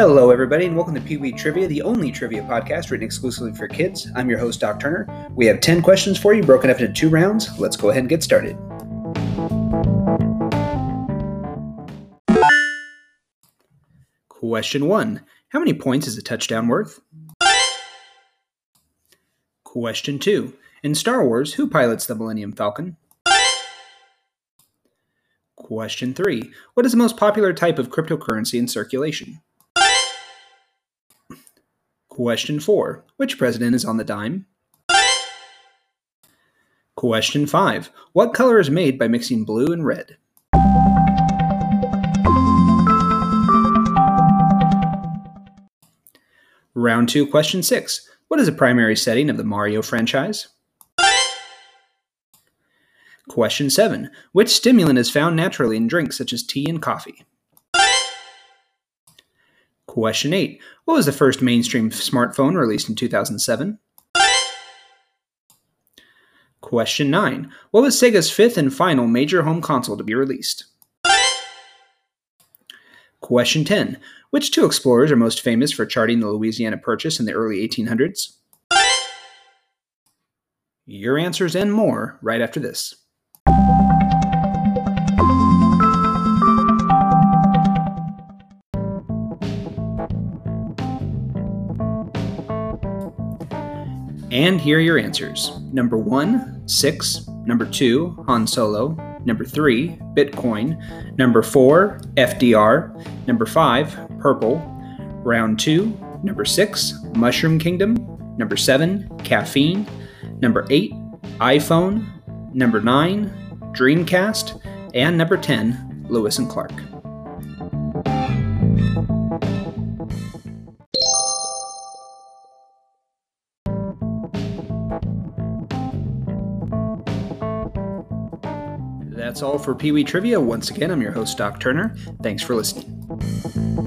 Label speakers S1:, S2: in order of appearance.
S1: Hello, everybody, and welcome to Pee Wee Trivia, the only trivia podcast written exclusively for kids. I'm your host, Doc Turner. We have 10 questions for you, broken up into two rounds. Let's go ahead and get started. Question 1 How many points is a touchdown worth? Question 2 In Star Wars, who pilots the Millennium Falcon? Question 3 What is the most popular type of cryptocurrency in circulation? Question 4. Which president is on the dime? Question 5. What color is made by mixing blue and red? Round 2, Question 6. What is the primary setting of the Mario franchise? Question 7. Which stimulant is found naturally in drinks such as tea and coffee? Question 8. What was the first mainstream smartphone released in 2007? Question 9. What was Sega's fifth and final major home console to be released? Question 10. Which two explorers are most famous for charting the Louisiana Purchase in the early 1800s? Your answers and more right after this. And here are your answers. Number one, six. Number two, Han Solo. Number three, Bitcoin. Number four, FDR. Number five, purple. Round two, number six, Mushroom Kingdom. Number seven, caffeine. Number eight, iPhone. Number nine, Dreamcast. And number 10, Lewis and Clark. That's all for Pee Wee Trivia. Once again, I'm your host, Doc Turner. Thanks for listening.